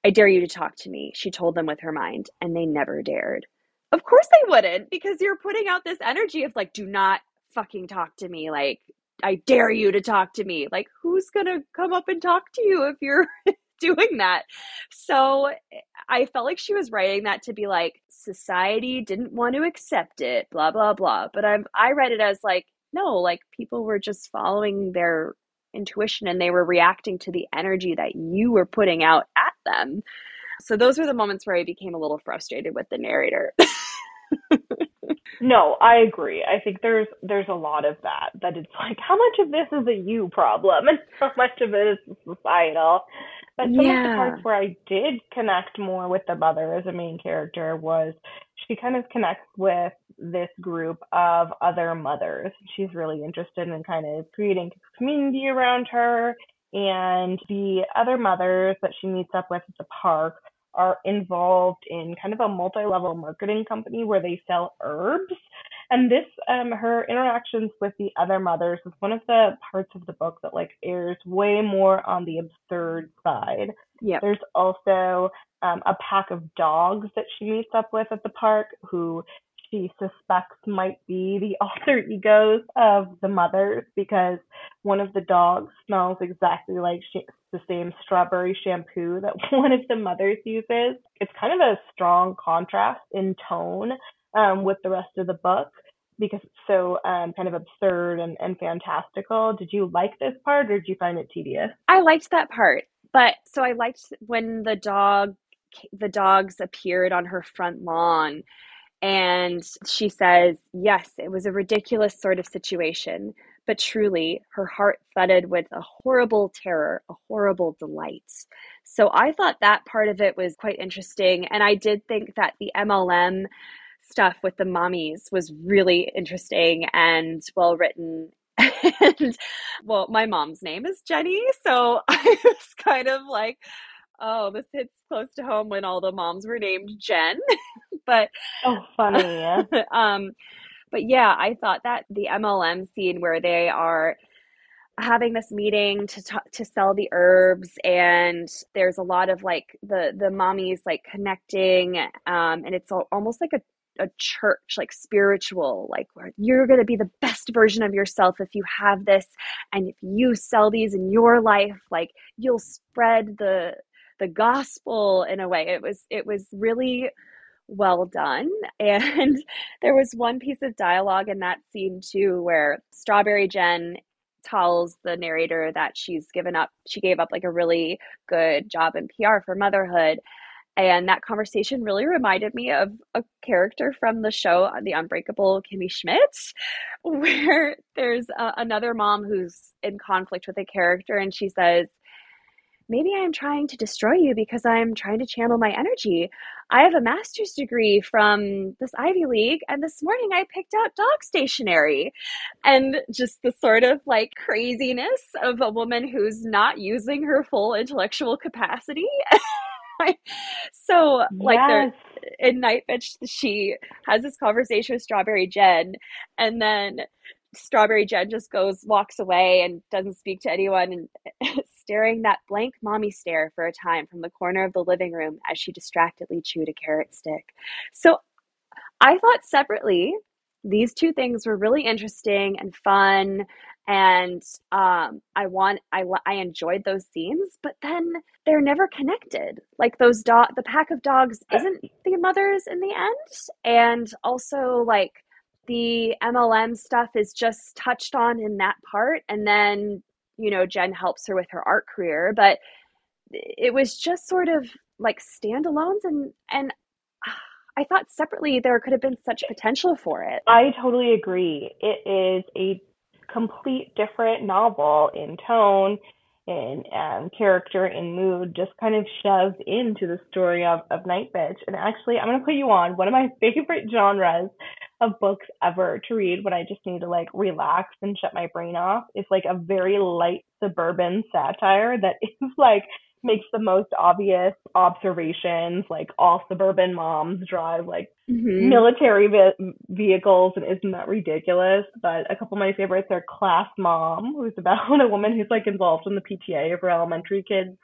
i dare you to talk to me. She told them with her mind and they never dared. Of course they wouldn't because you're putting out this energy of like do not fucking talk to me. Like I dare you to talk to me. Like, who's gonna come up and talk to you if you're [laughs] doing that. So eh, I felt like she was writing that to be like society didn't want to accept it, blah blah blah. But I'm, I read it as like no, like people were just following their intuition and they were reacting to the energy that you were putting out at them. So those were the moments where I became a little frustrated with the narrator. [laughs] no, I agree. I think there's there's a lot of that that it's like how much of this is a you problem and [laughs] how much of it is societal. But some yeah. of the parts where I did connect more with the mother as a main character was she kind of connects with this group of other mothers. She's really interested in kind of creating community around her. And the other mothers that she meets up with at the park are involved in kind of a multi-level marketing company where they sell herbs and this um her interactions with the other mothers is one of the parts of the book that like airs way more on the absurd side. Yeah there's also um, a pack of dogs that she meets up with at the park who she suspects might be the [laughs] alter egos of the mothers because one of the dogs smells exactly like sh- the same strawberry shampoo that [laughs] one of the mothers uses. It's kind of a strong contrast in tone um, with the rest of the book because it's so um, kind of absurd and, and fantastical. Did you like this part or did you find it tedious? I liked that part. But so I liked when the dog the dogs appeared on her front lawn and she says, Yes, it was a ridiculous sort of situation, but truly her heart thudded with a horrible terror, a horrible delight. So I thought that part of it was quite interesting. And I did think that the MLM stuff with the mommies was really interesting and well written. [laughs] and well, my mom's name is Jenny, so [laughs] I was kind of like, oh, this hits close to home when all the moms were named Jen. [laughs] but oh, funny. um, but yeah, I thought that the MLM scene where they are having this meeting to t- to sell the herbs and there's a lot of like the the mommies like connecting um and it's almost like a a church like spiritual like where you're going to be the best version of yourself if you have this. And if you sell these in your life like you'll spread the the gospel in a way. It was it was really well done. [laughs] And there was one piece of dialogue in that scene too where strawberry jen tells the narrator that she's given up she gave up like a really good job in pr for motherhood and that conversation really reminded me of a character from the show, uh, The Unbreakable Kimmy Schmidt, [laughs] where there's a, another mom who's in conflict with a character and she says, Maybe I'm trying to destroy you because I'm trying to channel my energy. I have a master's degree from this Ivy League, and this morning I picked out dog stationery. And just the sort of like craziness of a woman who's not using her full intellectual capacity [laughs] [laughs] so like yes. in Nightbitch, she has this conversation with Strawberry Jen, and then Strawberry Jen just goes, walks away, and doesn't speak to anyone, and [laughs] staring that blank mommy stare for a time from the corner of the living room as she distractedly chewed a carrot stick. So I thought separately these two things were really interesting and fun and um, I want I I enjoyed those scenes, but then they're never connected. Like those dog, the pack of dogs isn't the mothers in the end, and also like the MLM stuff is just touched on in that part, and then you know Jen helps her with her art career, but it was just sort of like standalones and and I thought separately there could have been such potential for it. I totally agree. It is a complete different novel in tone in um, character and mood just kind of shoved into the story of, of Nightbitch. And actually, I'm going to put you on one of my [laughs] favorite genres of books ever to read when I just need to like relax and shut my brain off. It's like a very light suburban satire that [laughs] is like makes the most obvious observations like all suburban moms drive like mm-hmm. military vi- vehicles and isn't that ridiculous? But a couple of my favorites are class mom who's about [laughs] a woman who's like involved in the pta of her elementary kids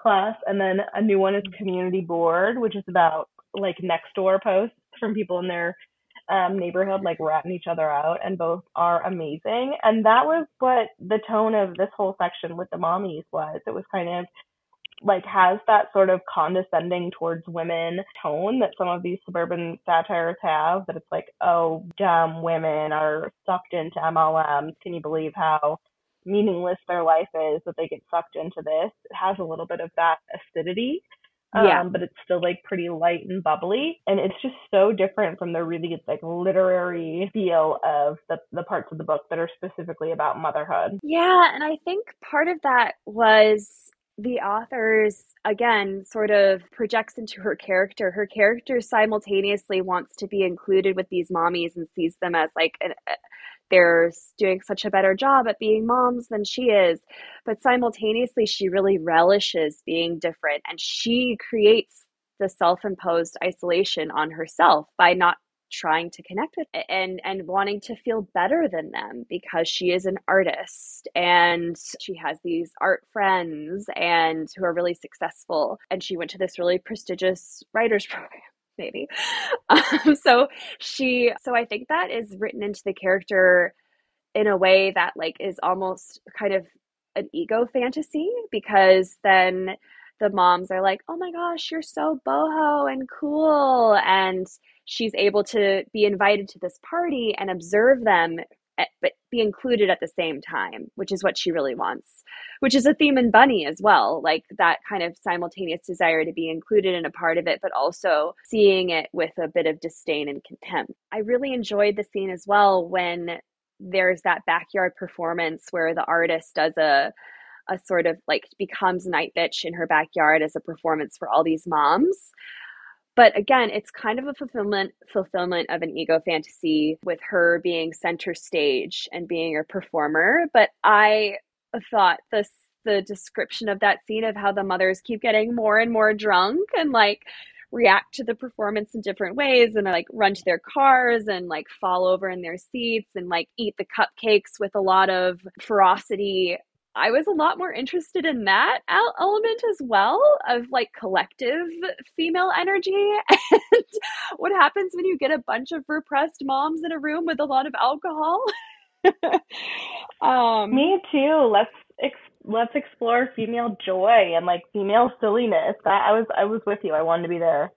class. And then a new one is community board which is about like next door posts from people in their um, neighborhood like ratting each other out and both are amazing. And that was what the tone of this whole section with the mommies was. It was kind of like has that sort of condescending towards women tone that some of these suburban satires have that it's like oh dumb women are sucked into mlms can you believe how meaningless their life is that they get sucked into this? It has a little bit of that acidity yeah. Um, but it's still like pretty light and bubbly. And it's just so different from the really like literary feel of the, the parts of the book that are specifically about motherhood. Yeah and i think part of that was the author's again sort of projects into her character. Her character simultaneously wants to be included with these mommies and sees them as like an, uh, they're doing such a better job at being moms than she is. But simultaneously she really relishes being different and she creates the self-imposed isolation on herself by not trying to connect with and and wanting to feel better than them because she is an artist and she has these art friends and who are really successful and she went to this really prestigious writers [laughs] program maybe um, so she so i think that is written into the character in a way that like is almost kind of an ego fantasy because then the moms are like, oh my gosh, you're so boho and cool. And she's able to be invited to this party and observe them, eh, but be included at the same time, which is what she really wants, which is a theme in Bunny as well. Like that kind of simultaneous desire to be included in a part of it, but also seeing it with a bit of disdain and contempt. I really enjoyed the scene as well when there's that backyard performance where the artist does a a sort of like becomes nightbitch in her backyard as a performance for all these moms but again, it's kind of a fulfillment fulfillment of an ego fantasy with her being center stage and being a performer. But I thought this the description of that scene of how the mothers keep getting more and more drunk and like react to the performance in different ways and like run to their cars and like fall over in their seats and like eat the cupcakes with a lot of ferocity I was a lot more interested in that element as well of like collective female energy [laughs] and what happens when you get a bunch of repressed moms in a room with a lot of alcohol. [laughs] um, Me too. Let's ex- let's explore female joy and like female silliness. I, I was I was with you. I wanted to be there.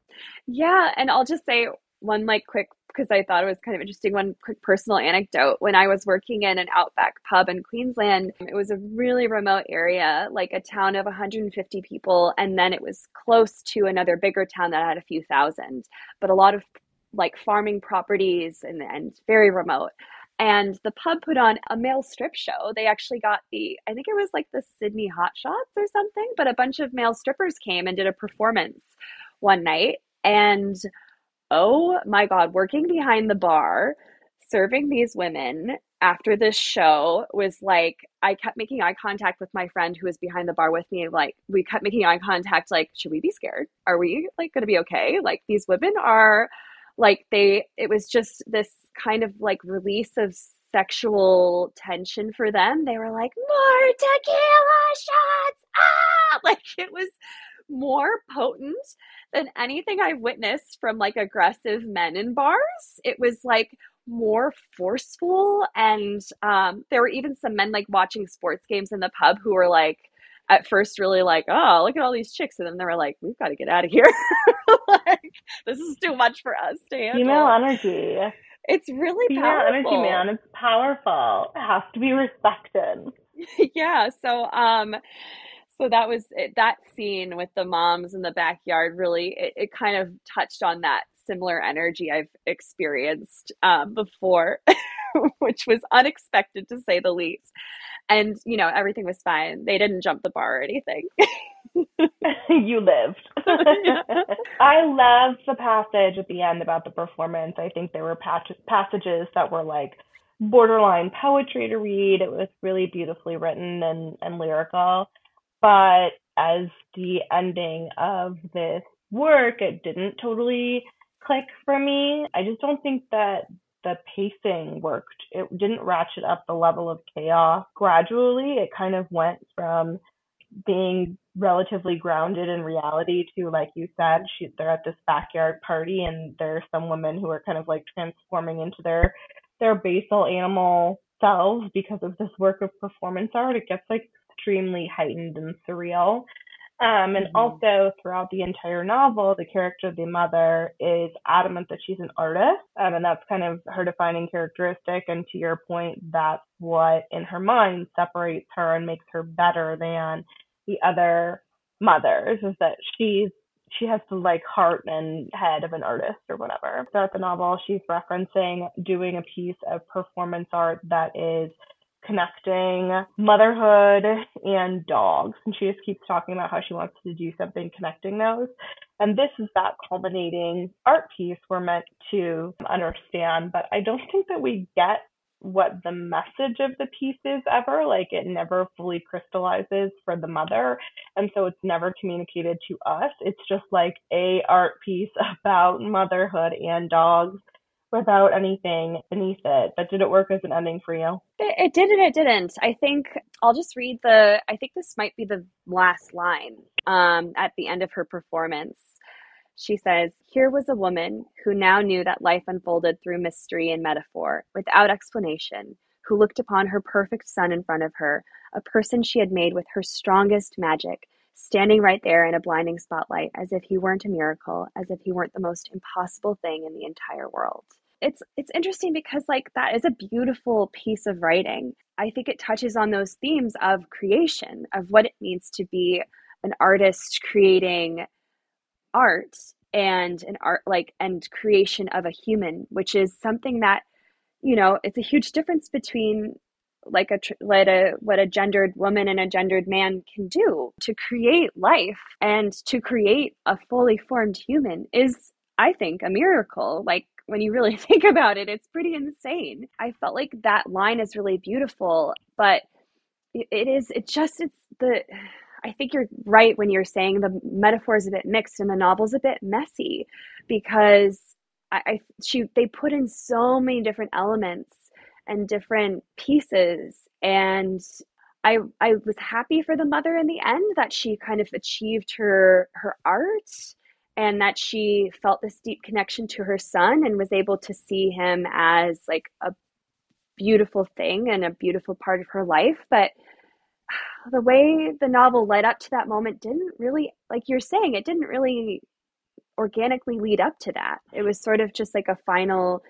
Yeah, and I'll just say one like quick because I thought it was kind of interesting. One quick personal anecdote when I was working in an outback pub in Queensland, it was a really remote area, like a town of 150 people. And then it was close to another bigger town that had a few thousand, but a lot of like farming properties and, and very remote. And the pub put on a male strip show. They actually got the, I think it was like the Sydney Hot Shots or something, but a bunch of male strippers came and did a performance one night. And oh my God, working behind the bar, serving these women after this show was like, I kept making eye contact with my friend who was behind the bar with me. Like, we kept making eye contact, like, should we be scared? Are we like going to be okay? Like, these women are like, they, it was just this kind of like release of sexual tension for them. They were like, more tequila shots. Ah! [laughs] Like, it was more potent than anything I've witnessed from like aggressive men in bars. It was like more forceful and um, there were even some men like watching sports games in the pub who were like at first really like oh look at all these chicks and then they were like we've got to get out of here. [laughs] Like this is too much for us to handle. female energy. It's really female powerful. energy man. It's powerful. It has to be respected. [laughs] Yeah so um so that was it, that scene with the moms in the backyard really it, it kind of touched on that similar energy i've experienced um, before [laughs] which was unexpected to say the least. And you know everything was fine. They didn't jump the bar or anything. [laughs] You lived. [laughs] I love the passage at the end about the performance. I think there were patch- passages that were like borderline poetry to read. It was really beautifully written and, and lyrical but as the ending of this work, it didn't totally click for me. I just don't think that the pacing worked. It didn't ratchet up the level of chaos gradually. It kind of went from being relatively grounded in reality to like you said she, they're at this backyard party and there are some women who are kind of like transforming into their their basal animal selves because of this work of performance art it gets like extremely heightened and surreal. Um, and mm-hmm. also throughout the entire novel, the character, of the mother, is adamant that she's an artist, um, and that's kind of her defining characteristic. And to your point, that's what in her mind separates her and makes her better than the other mothers, is that she's she has the like heart and head of an artist or whatever. Throughout the novel, she's referencing doing a piece of performance art that is connecting motherhood and dogs. And she just keeps talking about how she wants to do something connecting those. And this is that culminating art piece we're meant to understand. But I don't think that we get what the message of the piece is ever. Like it never fully crystallizes for the mother. And so it's never communicated to us. It's just like a art piece [laughs] about motherhood and dogs without anything beneath it. But did it work as an ending for you? It, it did and it didn't. I think I'll just read the. I think this might be the last line um, at the end of her performance. She says, Here was a woman who now knew that life unfolded through mystery and metaphor, without explanation, who looked upon her perfect son in front of her, a person she had made with her strongest magic, standing right there in a blinding spotlight, as if he weren't a miracle, as if he weren't the most impossible thing in the entire world it's it's interesting because like that is a beautiful piece of writing. I think it touches on those themes of creation, of what it means to be an artist creating art and an art like and creation of a human, which is something that you know, it's a huge difference between like a what a what a gendered woman and a gendered man can do to create life and to create a fully formed human is I think a miracle like when you really [laughs] think about it it's pretty insane. I felt like that line is really beautiful but it is it just it's the I think you're right when you're saying the metaphor is a bit mixed and the novel's a bit messy because I, I she they put in so many different elements and different pieces and I I was happy for the mother in the end that she kind of achieved her her art and that she felt this deep connection to her son and was able to see him as like a beautiful thing and a beautiful part of her life. But the way the novel led up to that moment didn't really like you're saying it didn't really organically lead up to that. It was sort of just like a final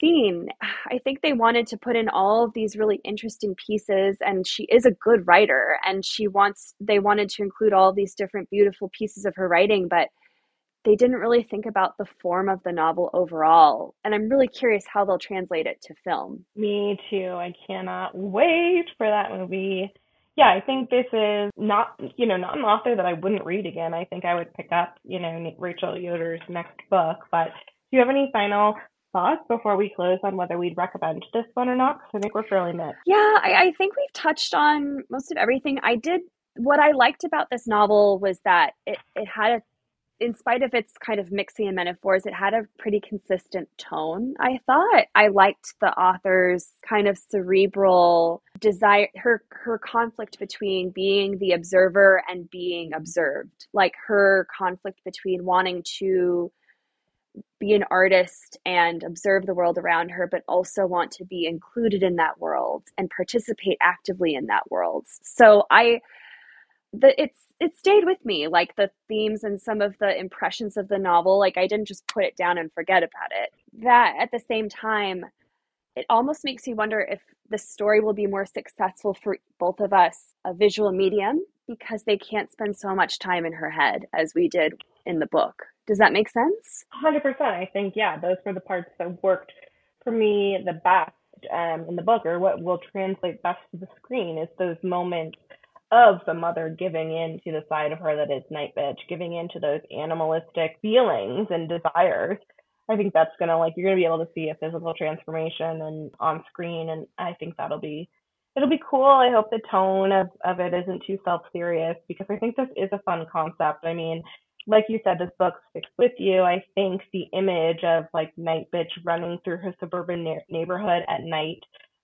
scene. I think they wanted to put in all of these really interesting pieces and she is a good writer and she wants they wanted to include all these different beautiful pieces of her writing but they didn't really think about the form of the novel overall and i'm really curious how they'll translate it to film me too i cannot wait for that movie yeah, I think this is not, you know, not an author that I wouldn't read again. I think I would pick up, you know, Rachel Yoder's next book. But do you have any final thoughts before we close on whether we'd recommend this one or not? Because I think we're fairly mixed. Yeah, I, I think we've touched on most of everything. I did. What I liked about this novel was that it, it had a in spite of its kind of mixing and metaphors, it had a pretty consistent tone. I thought I liked the author's kind of cerebral desire, her her conflict between being the observer and being observed, like her conflict between wanting to be an artist and observe the world around her, but also want to be included in that world and participate actively in that world. So I the it's it stayed with me like the themes and some of the impressions of the novel like i didn't just put it down and forget about it. That at the same time it almost makes you wonder if the story will be more successful for both of us a visual medium because they can't spend so much time in her head as we did in the book. Does that make sense? 100% i think yeah those were the parts that worked for me the best um, in the book or what will translate best to the screen is those moments of the mother giving in to the side of her that is nightbitch, giving in to those animalistic feelings and desires. I think that's gonna like you're gonna be able to see a physical transformation and on screen, and I think that'll be it'll be cool. I hope the tone of of it isn't too self serious because I think this is a fun concept. I mean, like you said, this book sticks with you. I think the image of like nightbitch running through her suburban na- neighborhood at night,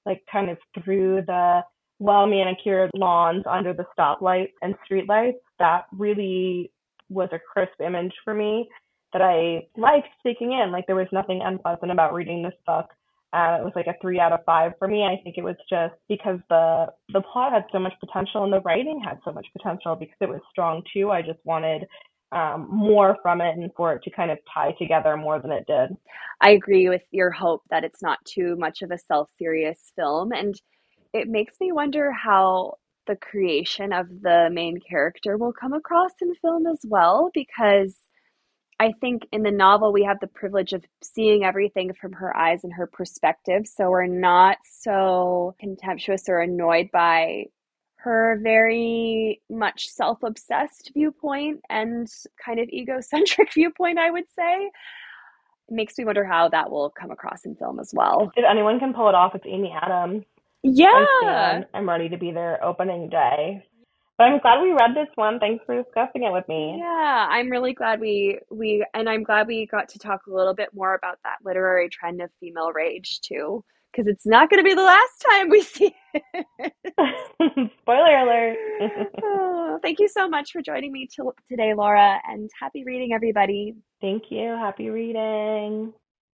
like kind of through the well manicured lawns under the stoplights and streetlights, that really was a crisp image for me that I liked taking in. Like there was nothing unpleasant about reading this book. Uh, it was like a three out of five for me. I think it was just because the the plot had so much potential and the writing had so much potential because it was strong too. I just wanted um, more from it and for it to kind of tie together more than it did. I agree with your hope that it's not too much of a self serious film and it makes me wonder how the creation of the main character will come across in film as well because I think in the novel we have the privilege of seeing everything from her eyes and her perspective so we're not so contemptuous or annoyed by her very much self-obsessed viewpoint and kind of egocentric [laughs] viewpoint I would say it makes me wonder how that will come across in film as well. If anyone can pull it off, it's Amy Adams. Yeah. I'm ready to be there opening day. But I'm glad we read this one. Thanks for discussing it with me. Yeah, I'm really glad we we and I'm glad we got to talk a little bit more about that literary trend of female rage too, because it's not going to be the last time we [laughs] see it. [laughs] Spoiler alert. [laughs] oh, thank you so much for joining me t- today, Laura, and happy reading, everybody. Thank you. Happy reading.